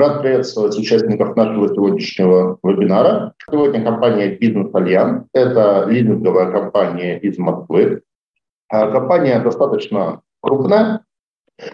Рад приветствовать участников нашего сегодняшнего вебинара. Сегодня компания «Бизнес Альянс». Это лизинговая компания из Москвы. А, компания достаточно крупная.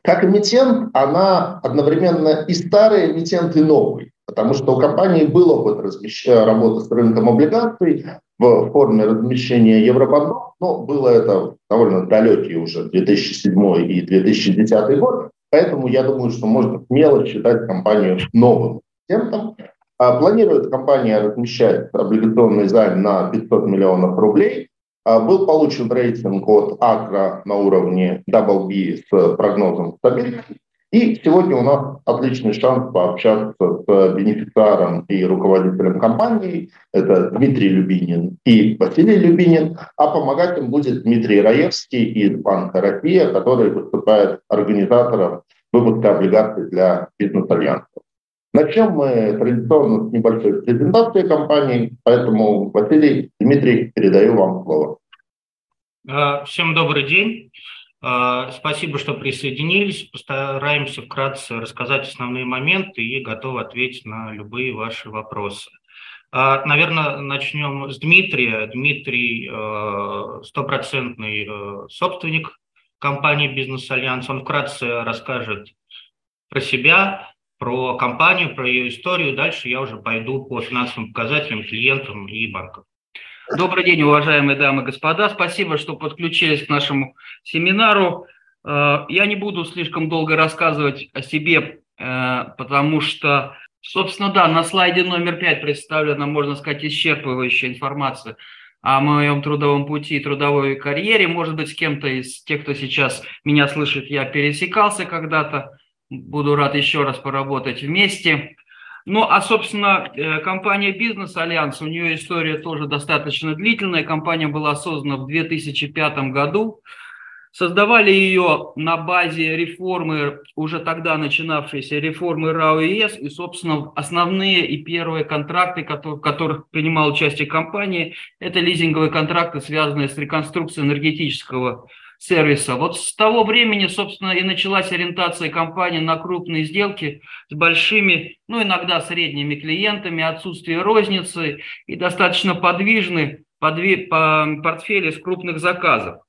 Как эмитент, она одновременно и старый эмитент, и новый. Потому что у компании был опыт размещ... работы с рынком облигаций в форме размещения евробондов, но было это довольно далекий уже 2007 и 2010 год, поэтому я думаю, что можно смело считать компанию новым клиентом. А планирует компания размещать облигационный займ на 500 миллионов рублей. А был получен рейтинг от Акра на уровне WB с прогнозом стабильности. И сегодня у нас отличный шанс пообщаться с бенефициаром и руководителем компании. Это Дмитрий Любинин и Василий Любинин. А помогать им будет Дмитрий Раевский из Банка Россия, который выступает организатором выпуска облигаций для бизнес-альянсов. Начнем мы традиционно с небольшой презентации компании, поэтому, Василий, Дмитрий, передаю вам слово. Всем добрый день. А, спасибо, что присоединились. Постараемся вкратце рассказать основные моменты и готовы ответить на любые ваши вопросы. А, наверное, начнем с Дмитрия. Дмитрий а, – стопроцентный собственник компании «Бизнес Альянс». Он вкратце расскажет про себя, про компанию, про ее историю. Дальше я уже пойду по финансовым показателям, клиентам и банкам. Добрый день, уважаемые дамы и господа. Спасибо, что подключились к нашему семинару. Э, я не буду слишком долго рассказывать о себе, э, потому что, собственно, да, на слайде номер пять представлена, можно сказать, исчерпывающая информация о моем трудовом пути и трудовой карьере. Может быть, с кем-то из тех, кто сейчас меня слышит, я пересекался когда-то. Буду рад еще раз поработать вместе. Ну, а, собственно, э, компания «Бизнес Альянс», у нее история тоже достаточно длительная. Компания была создана в 2005 году. Создавали ее на базе реформы, уже тогда начинавшейся реформы РАО ЕЭС, и, собственно, основные и первые контракты, в которых принимала участие компания, это лизинговые контракты, связанные с реконструкцией энергетического сервиса. Вот с того времени, собственно, и началась ориентация компании на крупные сделки с большими, ну, иногда средними клиентами, отсутствие розницы и достаточно подвижный портфель из крупных заказов.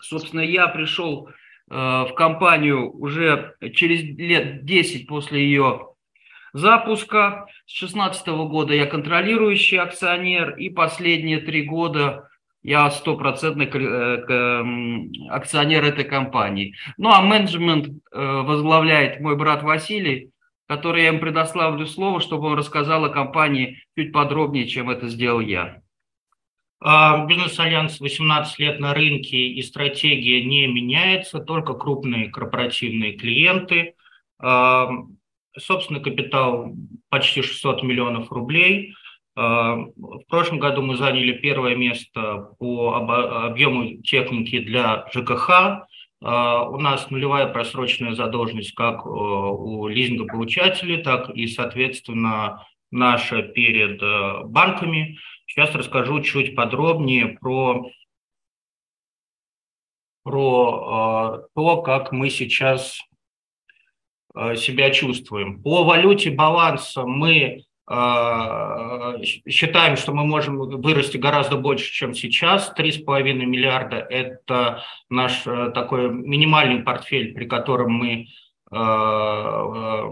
Собственно, я пришел э, в компанию уже через лет 10 после ее запуска. С 2016 года я контролирующий акционер и последние три года я стопроцентный э, акционер этой компании. Ну а менеджмент э, возглавляет мой брат Василий, который я им предоставлю слово, чтобы он рассказал о компании чуть подробнее, чем это сделал я. А, Бизнес-альянс 18 лет на рынке и стратегия не меняется, только крупные корпоративные клиенты. А, собственный капитал почти 600 миллионов рублей – в прошлом году мы заняли первое место по объему техники для ЖКХ. А, у нас нулевая просроченная задолженность как э, у лизингополучателей, так и, соответственно, наша перед э, банками. Сейчас расскажу чуть подробнее про, про э, то, как мы сейчас себя чувствуем. По валюте баланса мы считаем, что мы можем вырасти гораздо больше, чем сейчас. 3,5 миллиарда – это наш э, такой минимальный портфель, при котором мы Э, э,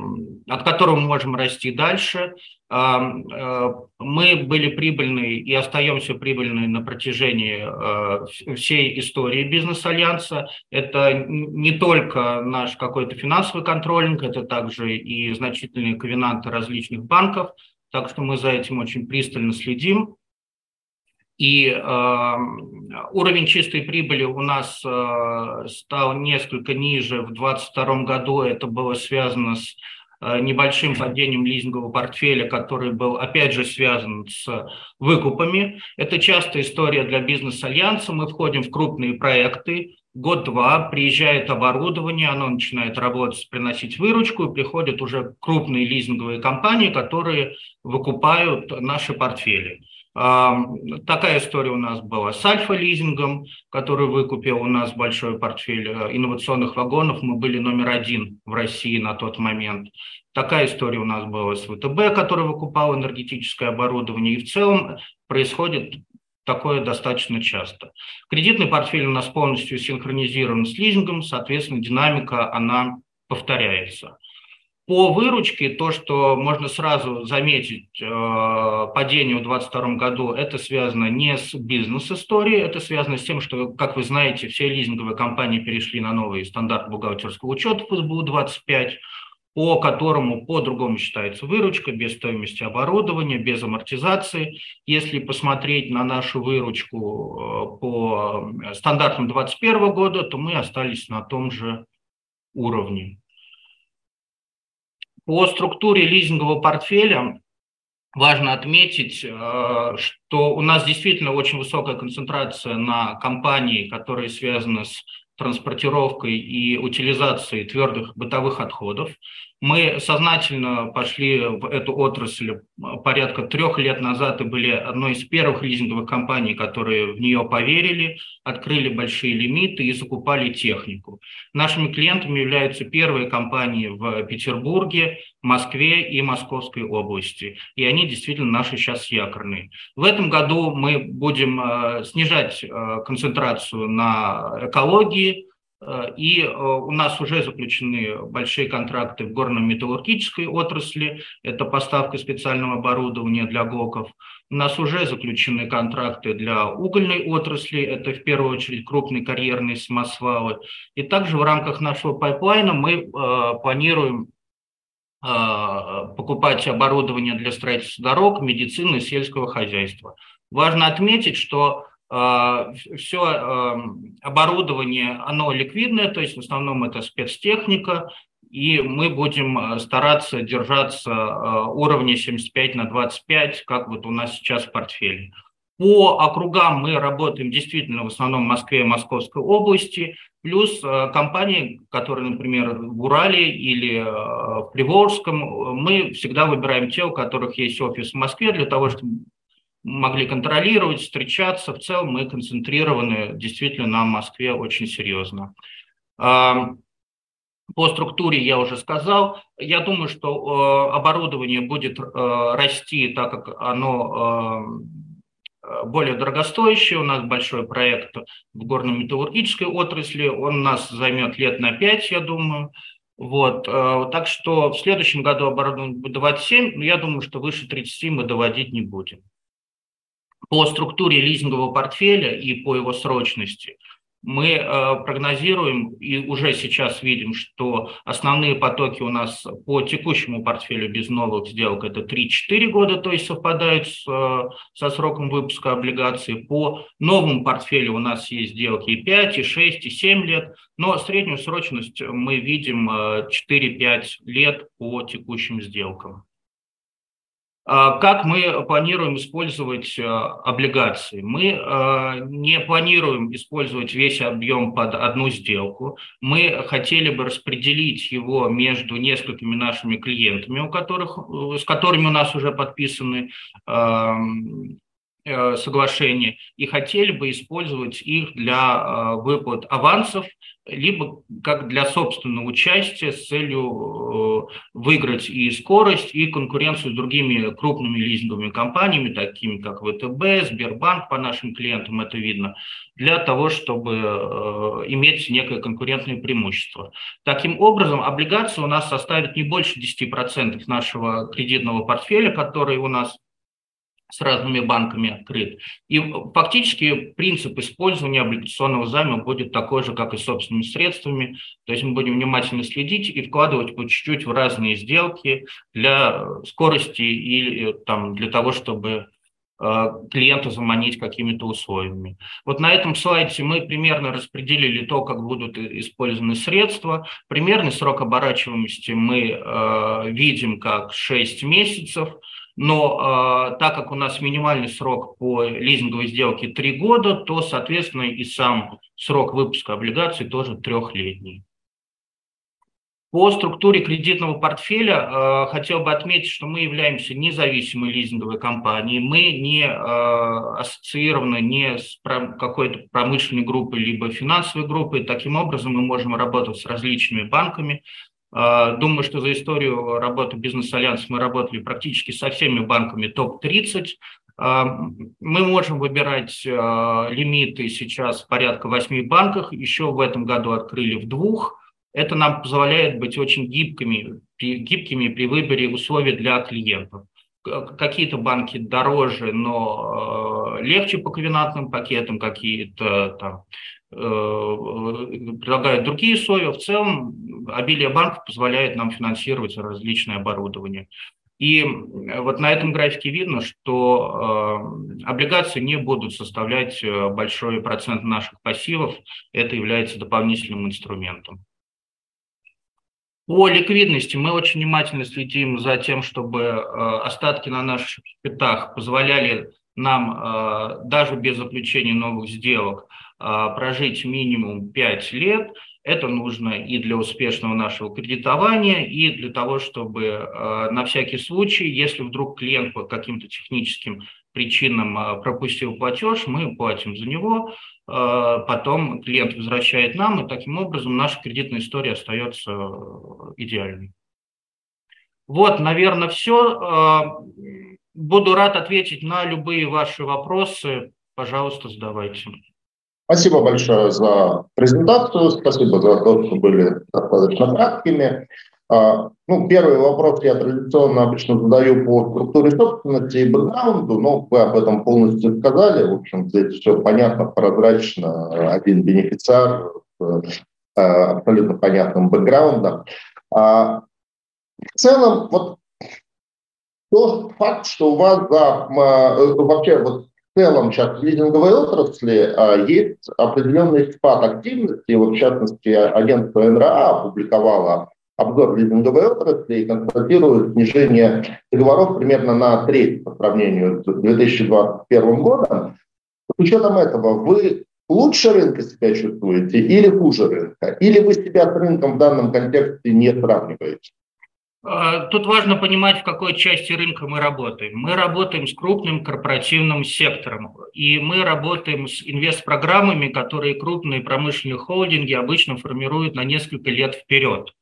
от которого мы можем расти дальше. Э, мы были прибыльны и остаемся прибыльны на протяжении всей истории бизнес-альянса. Это не только наш какой-то финансовый контролинг, это также и значительные ковенанты различных банков, так что мы за этим очень пристально следим. И э, уровень чистой прибыли у нас э, стал несколько ниже в 2022 году. Это было связано с э, небольшим падением лизингового портфеля, который был, опять же, связан с выкупами. Это частая история для бизнес-альянса. Мы входим в крупные проекты, год-два приезжает оборудование, оно начинает работать, приносить выручку, и приходят уже крупные лизинговые компании, которые выкупают наши портфели. Такая история у нас была с Альфа-лизингом, который выкупил у нас большой портфель э, инновационных вагонов. Мы были номер один в России на тот момент. Такая история у нас была с ВТБ, который выкупал энергетическое оборудование. И в целом происходит такое достаточно часто. Кредитный портфель у нас полностью синхронизирован с лизингом, соответственно, динамика, она повторяется. По выручке, то, что можно сразу заметить э, падение в 2022 году, это связано не с бизнес-историей, это связано с тем, что, как вы знаете, все лизинговые компании перешли на новый стандарт бухгалтерского учета ФСБУ-25, по которому по-другому считается выручка, без стоимости оборудования, без амортизации. Если посмотреть на нашу выручку э, по стандартам 2021 года, то мы остались на том же уровне. По структуре лизингового портфеля важно отметить, э, что у нас действительно очень высокая концентрация на компании, которые связаны с транспортировкой и утилизацией твердых бытовых отходов. Мы сознательно пошли в эту отрасль порядка трех лет назад и были одной из первых лизинговых компаний, которые в нее поверили, открыли большие лимиты и закупали технику. Нашими клиентами являются первые компании в Петербурге, Москве и Московской области. И они действительно наши сейчас якорные. В этом году мы будем э, снижать э, концентрацию на экологии, Э, и э, у нас уже заключены большие контракты в горно-металлургической отрасли, это поставка специального оборудования для ГОКов. У нас уже заключены контракты для угольной отрасли, это в первую очередь крупные карьерные самосвалы. И также в рамках нашего пайплайна мы э, планируем э, покупать оборудование для строительства дорог, медицины и сельского хозяйства. Важно отметить, что все эм, оборудование, оно ликвидное, то есть в основном это спецтехника, и мы будем э, стараться держаться э, уровня 75 на 25, как вот у нас сейчас в портфеле. По округам мы работаем действительно в основном в Москве и Московской области, плюс э, компании, которые, например, в Урале или в Приволжском, мы всегда выбираем те, у которых есть офис в Москве, для того, чтобы могли контролировать, встречаться. В целом мы концентрированы действительно на Москве очень серьезно. По структуре я уже сказал. Я думаю, что оборудование будет э, расти, так как оно более дорогостоящее. У нас большой проект в горно-металлургической отрасли. Он нас займет лет на 5, я думаю. Вот, э, так что в следующем году оборудование будет 27, но я думаю, что выше 30 мы доводить не будем по структуре лизингового портфеля и по его срочности мы э, прогнозируем и уже сейчас видим, что основные потоки у нас по текущему портфелю без новых сделок это 3-4 года, то есть совпадают с, э, со сроком выпуска облигаций. По новому портфелю у нас есть сделки и 5, и 6, и 7 лет, но среднюю срочность мы видим э, 4-5 лет по текущим сделкам. А, как мы планируем использовать э, облигации? Мы э, не планируем использовать весь объем под одну сделку. Мы хотели бы распределить его между несколькими нашими клиентами, у которых, э, с которыми у нас уже подписаны эм, соглашения, и хотели бы использовать их для выплат авансов либо как для собственного участия с целью э, выиграть и скорость, и конкуренцию с другими крупными лизинговыми компаниями, такими как ВТБ, Сбербанк, по нашим клиентам это видно, для того, чтобы э, иметь некое конкурентное преимущество. Таким образом, облигации у нас составят не больше 10% нашего кредитного портфеля, который у нас с разными банками открыт. И фактически принцип использования облигационного займа будет такой же, как и собственными средствами. То есть мы будем внимательно следить и вкладывать по чуть-чуть в разные сделки для скорости или там, для того, чтобы э, клиента заманить какими-то условиями. Вот на этом слайде мы примерно распределили то, как будут использованы средства. Примерный срок оборачиваемости мы э, видим как 6 месяцев – но э, так как у нас минимальный срок по лизинговой сделке 3 года, то, соответственно, и сам срок выпуска облигаций тоже трехлетний. По структуре кредитного портфеля э, хотел бы отметить, что мы являемся независимой лизинговой компанией. Мы не э, ассоциированы ни с про- какой-то промышленной группой, либо финансовой группой. Таким образом, мы можем работать с различными банками. Э, думаю, что за историю работы Бизнес-Альянс мы работали практически со всеми банками топ-30. Э, мы можем выбирать э, лимиты сейчас порядка восьми банках. Еще в этом году открыли в двух – это нам позволяет быть очень гибкими, гибкими при выборе условий для клиентов. Какие-то банки дороже, но легче по ковенантным пакетам, какие-то там э, предлагают другие условия. В целом обилие банков позволяет нам финансировать различное оборудование. И вот на этом графике видно, что э, облигации не будут составлять большой процент наших пассивов. Это является дополнительным инструментом. По ликвидности мы очень внимательно следим за тем, чтобы э, остатки на наших счетах позволяли нам э, даже без заключения новых сделок э, прожить минимум 5 лет. Это нужно и для успешного нашего кредитования, и для того, чтобы на всякий случай, если вдруг клиент по каким-то техническим причинам пропустил платеж, мы платим за него, Э, потом клиент возвращает нам, и таким образом наша кредитная история остается э, идеальной. Вот, наверное, все. Буду рад ответить на любые ваши вопросы. Пожалуйста, задавайте. Спасибо большое за презентацию, спасибо за то, что были достаточно краткими. А, ну, первый вопрос я традиционно обычно задаю по структуре собственности и бэкграунду, но вы об этом полностью сказали. В общем, здесь все понятно, прозрачно, один бенефициар с э, абсолютно понятным бэкграундом. А, в целом, вот тот факт, что у вас за, э, вообще вот в целом сейчас в лизинговой отрасли а, есть определенный спад активности. Вот, в частности, агентство НРА опубликовало обзор лизинговой отрасли и констатирует снижение договоров примерно на треть по сравнению с 2021 годом. С учетом этого вы лучше рынка себя чувствуете или хуже рынка? Или вы себя с рынком в данном контексте не сравниваете? А, тут важно понимать, в какой части рынка мы работаем. Мы работаем с крупным корпоративным сектором, и мы работаем с инвестпрограммами, которые крупные промышленные холдинги обычно формируют на несколько лет вперед.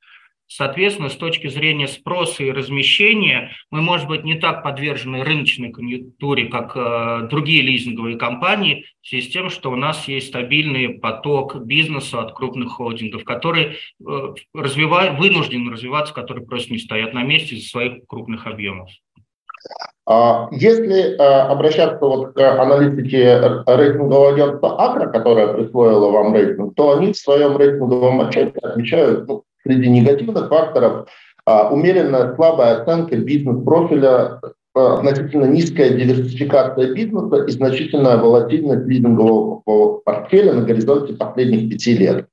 Соответственно, с точки зрения спроса и размещения, мы, может быть, не так подвержены рыночной конъюнктуре, как э, другие лизинговые компании, в связи с тем, что у нас есть стабильный поток бизнеса от крупных холдингов, которые э, развивают, вынуждены развиваться, которые просто не стоят на месте из-за своих крупных объемов. А если э, обращаться вот к аналитике рейтингового агентства Акра, которая присвоила вам рейтинг, то они в своем рейтинговом отчете отмечают ну, среди негативных факторов а, умеренно слабая оценка бизнес-профиля, а, значительно низкая диверсификация бизнеса и значительная волатильность лизингового портфеля на горизонте последних пяти лет.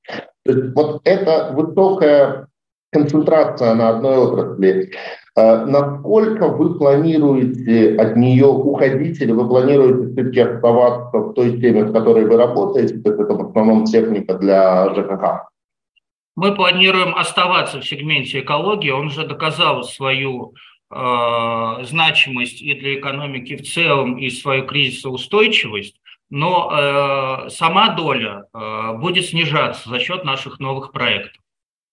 То есть вот эта высокая концентрация на одной отрасли, а, насколько вы планируете от нее уходить или вы планируете все-таки оставаться в той теме, в которой вы работаете, то есть это в основном техника для ЖКХ? Мы планируем оставаться в сегменте экологии. Он уже доказал свою э, значимость и для экономики в целом, и свою кризисоустойчивость. Но э, сама доля э, будет снижаться за счет наших новых проектов.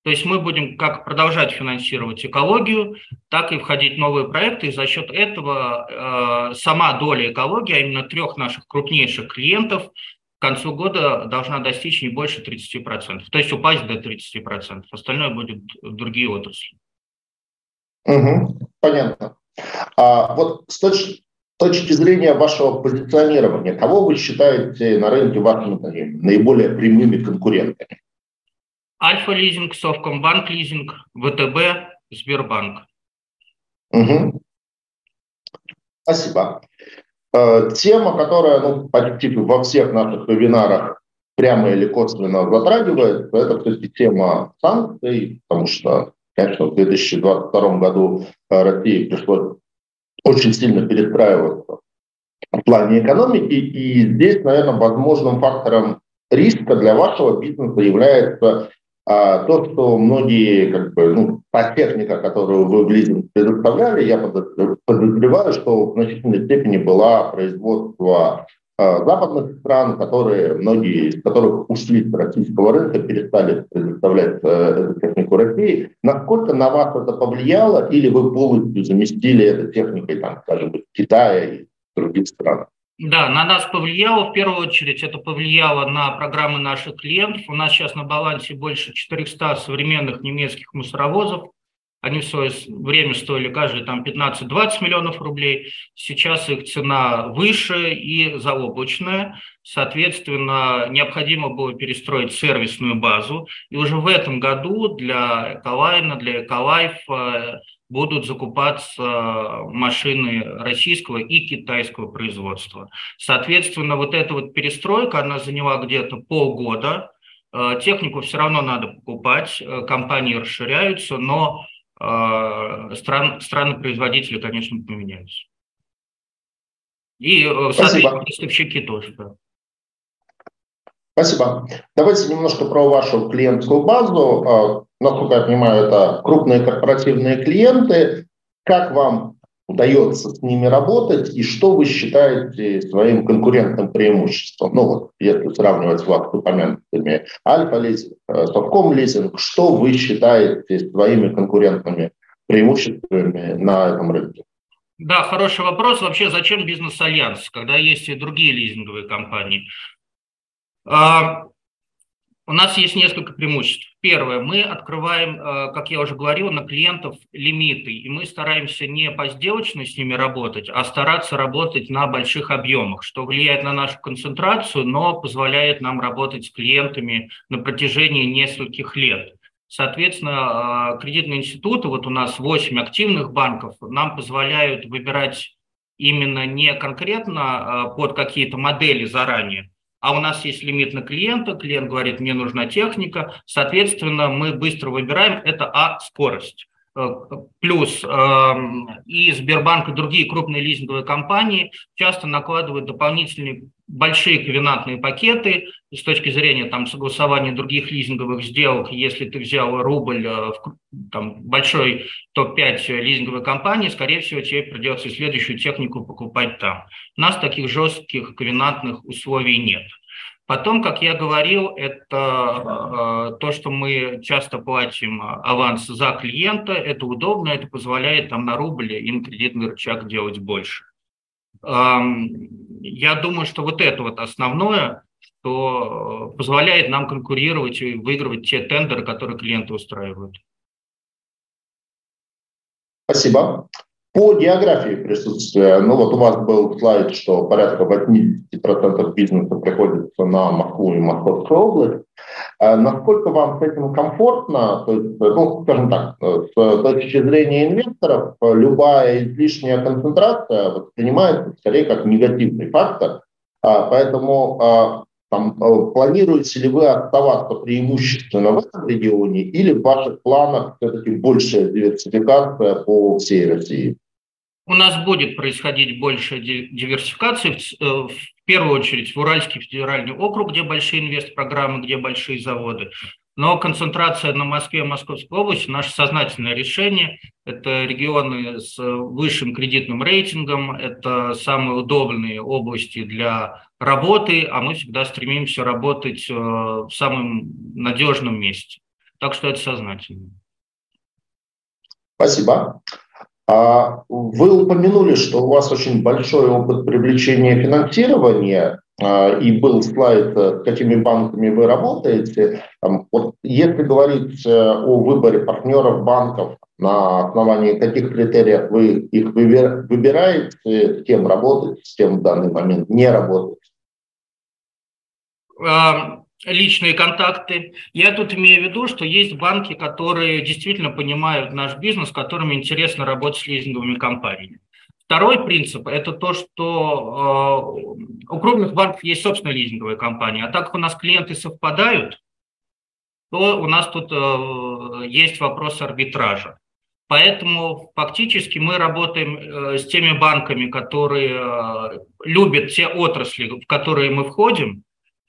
То есть мы будем как продолжать финансировать экологию, так и входить в новые проекты, и за счет этого э, сама доля экологии, а именно трех наших крупнейших клиентов, концу года должна достичь не больше 30%, то есть упасть до 30%. Остальное будет другие отрасли. Угу, понятно. А вот с точки, точки зрения вашего позиционирования, кого вы считаете на рынке вашими наиболее прямыми конкурентами? Альфа-лизинг, Совкомбанк лизинг, ВТБ, Сбербанк. Угу. Спасибо. Э, тема, которая ну, почти во всех наших вебинарах прямо или косвенно затрагивает, это все-таки тема санкций, потому что, конечно, в 2022 году э, России пришлось очень сильно перестраиваться в плане экономики, и здесь, наверное, возможным фактором риска для вашего бизнеса является А то, что многие, как бы, ну, та техника, которую вы в лизинг предоставляли, я подозреваю, что в значительной степени была производство э, западных стран, которые, многие из которых ушли с российского рынка, перестали предоставлять э, эту технику России. Насколько на вас это повлияло, или вы полностью заместили этой техникой, там, скажем, Китая и других стран? Да, на нас повлияло, в первую очередь это повлияло на программы наших клиентов. У нас сейчас на балансе больше 400 современных немецких мусоровозов. Они в свое время стоили каждый там 15-20 миллионов рублей. Сейчас их цена выше и заоблачная. Соответственно, необходимо было перестроить сервисную базу. И уже в этом году для Эколайна, для Эколайф будут закупаться машины российского и китайского производства. Соответственно, вот эта вот перестройка, она заняла где-то полгода. Э, технику все равно надо покупать, э, компании расширяются, но э, стран, страны-производители, конечно, поменяются. И, соответственно, поставщики тоже, да. Спасибо. Давайте немножко про вашу клиентскую базу. А, насколько я понимаю, это крупные корпоративные клиенты. Как вам удается с ними работать и что вы считаете своим конкурентным преимуществом? Ну вот, если сравнивать с вас упомянутыми Альфа-лизинг, э, Совком-лизинг, что вы считаете своими конкурентными преимуществами на этом рынке? Да, хороший вопрос. Вообще, зачем бизнес-альянс, когда есть и другие лизинговые компании? А, у нас есть несколько преимуществ. Первое, мы открываем, а, как я уже говорил, на клиентов лимиты, и мы стараемся не по сделочной с ними работать, а стараться работать на больших объемах, что влияет на нашу концентрацию, но позволяет нам работать с клиентами на протяжении нескольких лет. Соответственно, а, кредитные институты, вот у нас 8 активных банков, нам позволяют выбирать именно не конкретно под какие-то модели заранее, а у нас есть лимит на клиента, клиент говорит, мне нужна техника, соответственно, мы быстро выбираем, это А, скорость. Плюс эм, и Сбербанк, и другие крупные лизинговые компании часто накладывают дополнительные большие ковенантные пакеты с точки зрения там, согласования других лизинговых сделок. Если ты взял рубль э, в там, большой топ-5 лизинговой компании, скорее всего, тебе придется следующую технику покупать там. У нас таких жестких ковенантных условий нет. Потом, как я говорил, это э, то, что мы часто платим аванс за клиента, это удобно, это позволяет там на рубль и на кредитный рычаг делать больше. Я думаю, что вот это вот основное, что позволяет нам конкурировать и выигрывать те тендеры, которые клиенты устраивают. Спасибо. По географии присутствия, ну вот у вас был слайд, что порядка 80% бизнеса приходится на Москву и Московскую область. А насколько вам с этим комфортно? То есть, ну, скажем так, с точки зрения инвесторов, любая излишняя концентрация воспринимается скорее как негативный фактор. А, поэтому а, там, планируете ли вы оставаться преимущественно в этом регионе или в ваших планах все-таки большая диверсификация по всей России? У нас будет происходить большая диверсификация, э, в первую очередь в Уральский федеральный округ, где большие инвест-программы, где большие заводы. Но концентрация на Москве и Московской области – наше сознательное решение. Это регионы с высшим кредитным рейтингом, это самые удобные области для работы, а мы всегда стремимся работать э, в самом надежном месте. Так что это сознательно. Спасибо. А вы упомянули, что у вас очень большой опыт привлечения финансирования, а, и был слайд, с какими банками вы работаете. Вот если говорить э, о выборе партнеров банков, на основании каких критериев вы их выбираете, с кем работать, с кем в данный момент не работать? Личные контакты. Я тут имею в виду, что есть банки, которые действительно понимают наш бизнес, которым интересно работать с лизинговыми компаниями. Второй принцип – это то, что э, у крупных банков есть собственная лизинговая компания, а так как у нас клиенты совпадают, то у нас тут э, есть вопрос арбитража. Поэтому фактически мы работаем э, с теми банками, которые любят те отрасли, в которые мы входим,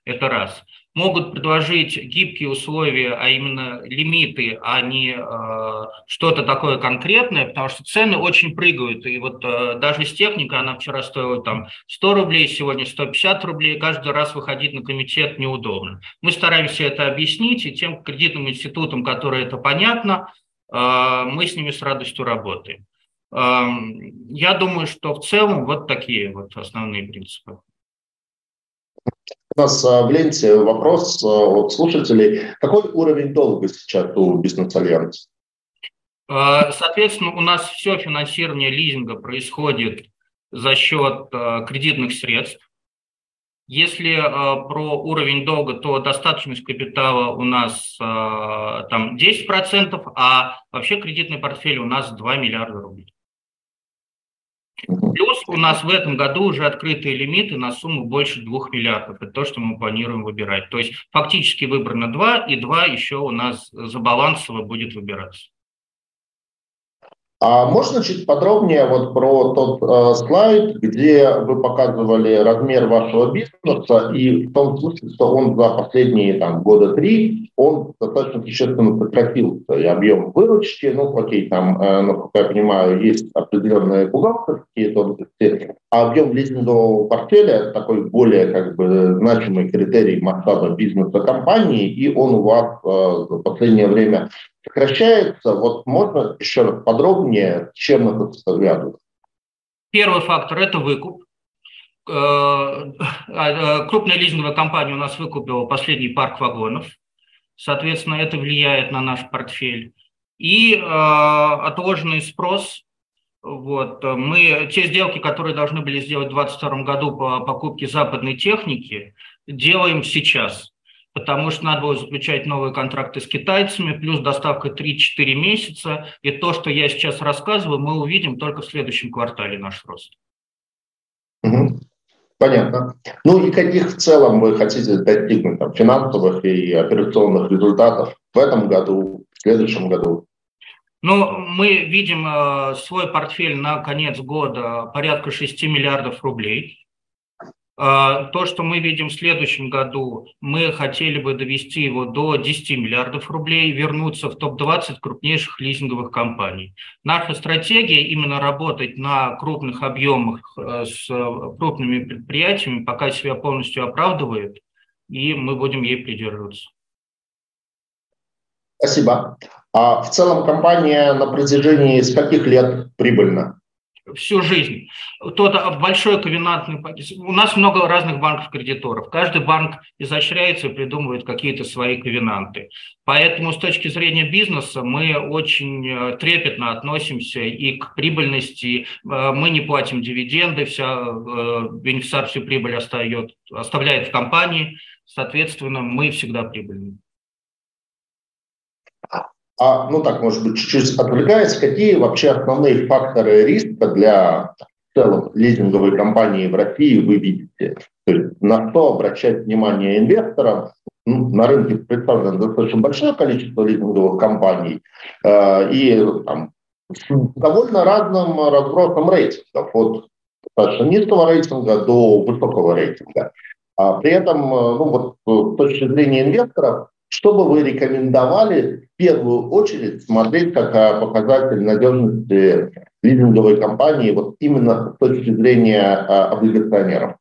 это раз. Могут предложить гибкие условия, а именно лимиты, а не э, что-то такое конкретное, потому что цены очень прыгают. И вот э, даже с техникой, она вчера стоила там 100 рублей, сегодня 150 рублей, каждый раз выходить на комитет неудобно. Мы стараемся это объяснить, и тем кредитным институтам, которые это понятно, э, мы с ними с радостью работаем. Э, я думаю, что в целом вот такие вот основные принципы. У нас а, в ленте вопрос а, от слушателей. Какой уровень долга сейчас у бизнес-альянса? А, соответственно, у нас все финансирование лизинга происходит за счет кредитных средств. Если про уровень долга, то достаточность капитала у нас там 10%, а вообще кредитный портфель у нас 2 миллиарда рублей. Плюс у нас в этом году уже открытые лимиты на сумму больше 2 миллиардов. Это то, что мы планируем выбирать. То есть фактически выбрано 2, и 2 еще у нас за балансово будет выбираться. А можно чуть подробнее вот про тот э, слайд, где вы показывали размер вашего бизнеса и в том смысле, что он за последние там, года три, он достаточно существенно сократился. И объем выручки, ну, окей, там, э, насколько я понимаю, есть определенные бухгалтерские тонкости, а объем лизингового портфеля – такой более как бы значимый критерий масштаба бизнеса компании, и он у вас э, в последнее время сокращается. Вот можно еще раз подробнее, чем это связано? Первый фактор – это выкуп. Э, а, э, крупная лизинговая компания у нас выкупила последний парк вагонов. Соответственно, это влияет на наш портфель. И э, отложенный спрос. Вот. Мы, те сделки, которые должны были сделать в 2022 году по покупке западной техники, делаем сейчас потому что надо было заключать новые контракты с китайцами, плюс доставка 3-4 месяца. И то, что я сейчас рассказываю, мы увидим только в следующем квартале наш рост. Понятно. Ну и каких в целом вы хотите достигнуть там, финансовых и операционных результатов в этом году, в следующем году? Ну, мы видим э, свой портфель на конец года порядка 6 миллиардов рублей. А, то, что мы видим в следующем году, мы хотели бы довести его до 10 миллиардов рублей, вернуться в топ-20 крупнейших лизинговых компаний. Наша стратегия именно работать на крупных объемах э, с крупными предприятиями, пока себя полностью оправдывает, и мы будем ей придерживаться. Спасибо. А в целом компания на протяжении скольких лет прибыльна? Всю жизнь. Тот большой ковенантный. У нас много разных банков-кредиторов. Каждый банк изощряется и придумывает какие-то свои ковенанты. Поэтому с точки зрения бизнеса мы очень э, трепетно относимся и к прибыльности. Э, мы не платим дивиденды, вся э, бенефициар всю прибыль остает, оставляет в компании. Соответственно, мы всегда прибыльны а, ну так, может быть, чуть-чуть отвлекаясь, какие вообще основные факторы риска для в целом лизинговой компании в России вы видите? То есть на что обращать внимание инвесторам? Ну, на рынке представлено достаточно большое количество лизинговых компаний э, и там, с довольно разным разбросом рейтингов, от достаточно низкого рейтинга до высокого рейтинга. А при этом, э, ну, вот, с точки зрения инвесторов, что бы вы рекомендовали в первую очередь смотреть как показатель надежности лизинговой компании вот именно с точки зрения а, облигационеров?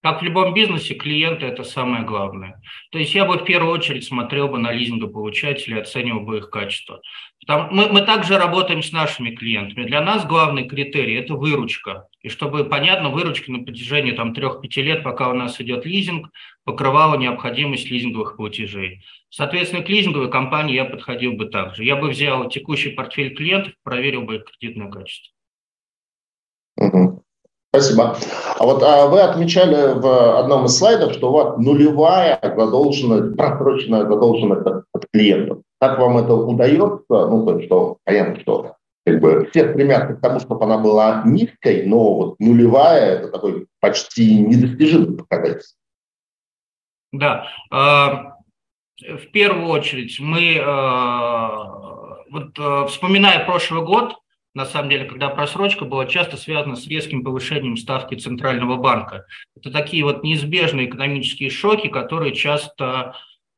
Как в любом бизнесе, клиенты – это самое главное. То есть я бы в первую очередь смотрел бы на лизингополучателей, оценивал бы их качество. Там, мы, мы также работаем с нашими клиентами. Для нас главный критерий – это выручка. И чтобы, понятно, выручка на протяжении там, 3-5 лет, пока у нас идет лизинг, покрывала необходимость лизинговых платежей. Соответственно, к лизинговой компании я подходил бы так же. Я бы взял текущий портфель клиентов, проверил бы их кредитное качество. Угу. Спасибо. А вот а вы отмечали в одном из слайдов, что у вас нулевая задолженность, просроченная задолженность от клиентов. Как вам это удается? Ну, то есть, что понятно, что как бы все стремятся к тому, чтобы она была низкой, но вот нулевая – это такой почти недостижимый показатель. Да. А, в первую очередь мы, э, вот, э, вспоминая прошлый год, на самом деле, когда просрочка была часто связана с резким повышением ставки Центрального банка. Это такие вот неизбежные экономические шоки, которые часто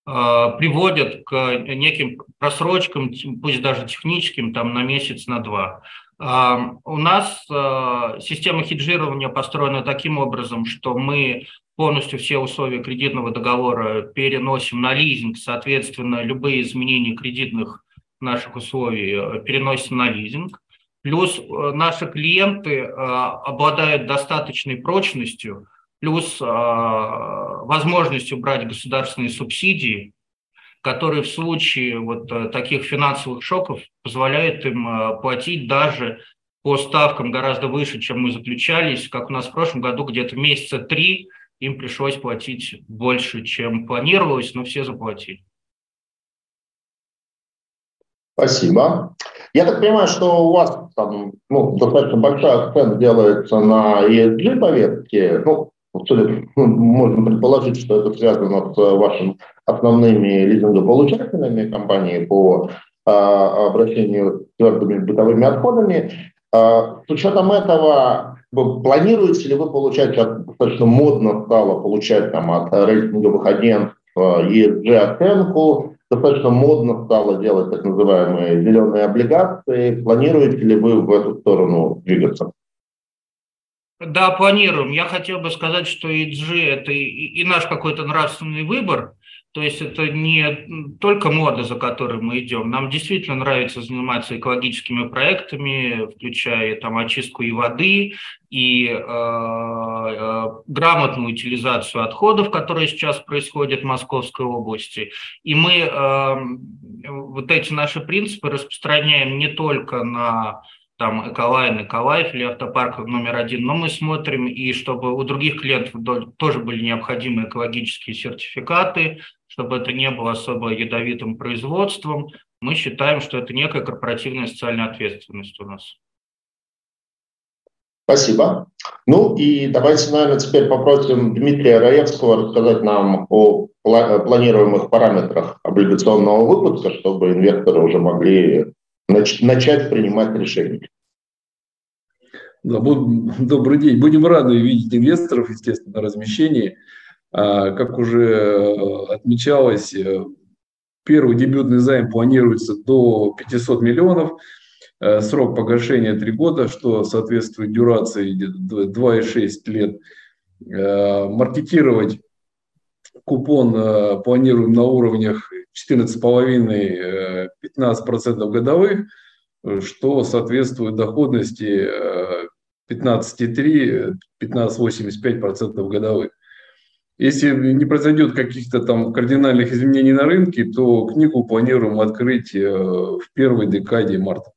э, приводят к неким просрочкам, пусть даже техническим, там на месяц, на два. Э, у нас э, система хеджирования построена таким образом, что мы полностью все условия кредитного договора переносим на лизинг, соответственно, любые изменения кредитных наших условий э, переносим на лизинг. Плюс э, наши клиенты э, обладают достаточной прочностью, плюс возможностью брать государственные субсидии, которые в случае вот таких финансовых шоков позволяют им платить даже по ставкам гораздо выше, чем мы заключались, как у нас в прошлом году где-то месяца три им пришлось платить больше, чем планировалось, но все заплатили. Спасибо. Я так понимаю, что у вас там ну, достаточно большой акцент делается на ESG повестке. Ну, можно предположить, что это связано с вашими основными лизингополучателями компании по а, обращению с твердыми бытовыми отходами. А, с учетом этого, планируете ли вы получать, достаточно модно стало получать там, от рейтинговых агентств ESG-оценку, достаточно модно стало делать так называемые зеленые облигации. Планируете ли вы в эту сторону двигаться? Да, планируем. Я хотел бы сказать, что ESG – это и, и наш какой-то нравственный выбор, то есть это не только мода, за которой мы идем. Нам действительно нравится заниматься экологическими проектами, включая там очистку и воды, и э, э, грамотную утилизацию отходов, которые сейчас происходят в Московской области. И мы э, вот эти наши принципы распространяем не только на там Эколайн, Эколайф или автопарк номер один, но мы смотрим и чтобы у других клиентов тоже были необходимы экологические сертификаты, чтобы это не было особо ядовитым производством. Мы считаем, что это некая корпоративная социальная ответственность у нас. Спасибо. Ну и давайте, наверное, теперь попросим Дмитрия Раевского рассказать нам о планируемых параметрах облигационного выпуска, чтобы инвесторы уже могли начать принимать решения. Да, добрый день. Будем рады видеть инвесторов, естественно, на размещении. А, как уже э, отмечалось, э, первый дебютный займ планируется до 500 миллионов. Э, срок погашения 3 года, что соответствует дюрации 2,6 лет. Маркетировать купон планируем на уровнях 14,5-15% годовых, что соответствует доходности 15,3-15,85% годовых. Если не произойдет каких-то там кардинальных изменений на рынке, то книгу планируем открыть э, в первой декаде марта.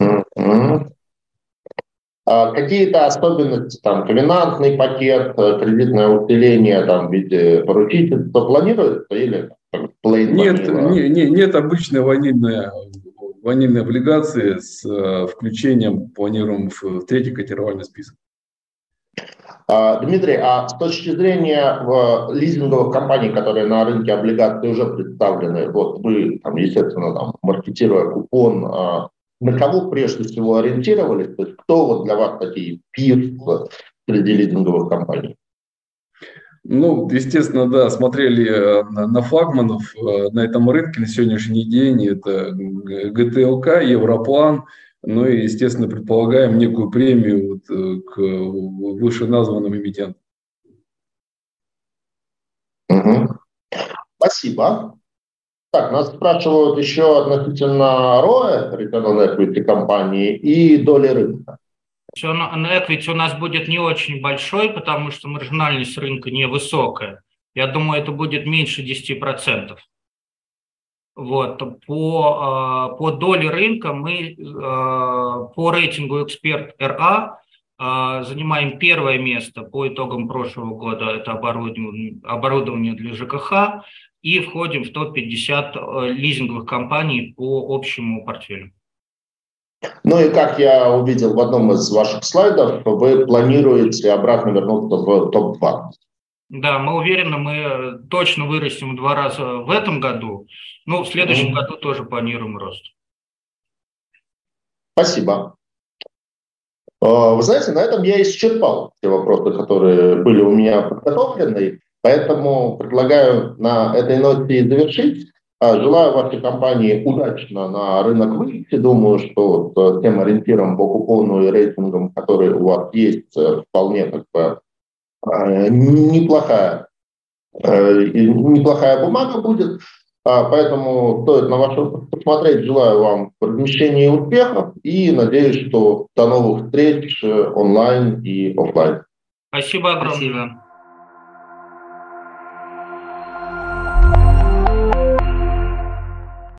А какие-то особенности, там, ковенантный пакет, э, кредитное усиление там, в виде поручительства планируется или plain Нет, не, не, нет обычной ванильной, ванильной облигации с э, включением, планируем в третий котировальный список. А, Дмитрий, а с точки зрения лизинговых компаний, которые на рынке облигаций уже представлены, вот вы, там, естественно, там, маркетируя купон, а, на кого прежде всего ориентировались? То есть кто вот для вас такие пир среди лизинговых компаний? Ну, естественно, да, смотрели э, на флагманов э, на этом рынке на сегодняшний день. Это ГТЛК, Европлан, ну и, естественно, предполагаем некую премию вот э, к вышеназванным эмитентам. Угу. Спасибо. Так, нас спрашивают еще относительно ROE, Return on Equity компании, и доли рынка. На equity у нас будет не очень большой, потому что маржинальность рынка невысокая. Я думаю, это будет меньше 10%. Вот. По, а, по доле рынка мы а, по рейтингу эксперт РА а, занимаем первое место по итогам прошлого года. Это оборудование, оборудование для ЖКХ. И входим в топ-50 лизинговых компаний по общему портфелю. Ну и как я увидел в одном из ваших слайдов, вы планируете обратно вернуться в топ-2. Да, мы уверены, мы точно вырастем в два раза в этом году. Ну, в следующем mm-hmm. году тоже планируем рост. Спасибо. А, вы знаете, на этом я исчерпал все вопросы, которые были у меня подготовлены, поэтому предлагаю на этой ноте завершить. А, желаю вашей компании удачно на рынок выйти. Думаю, что вот э, тем ориентиром по купону и рейтингам, которые у вас есть, э, вполне как бы э, неплохая, неплохая бумага будет. А, поэтому стоит на вашу посмотреть. Желаю вам размещения успехов и надеюсь, что до новых встреч онлайн и офлайн. Спасибо огромное. Спасибо.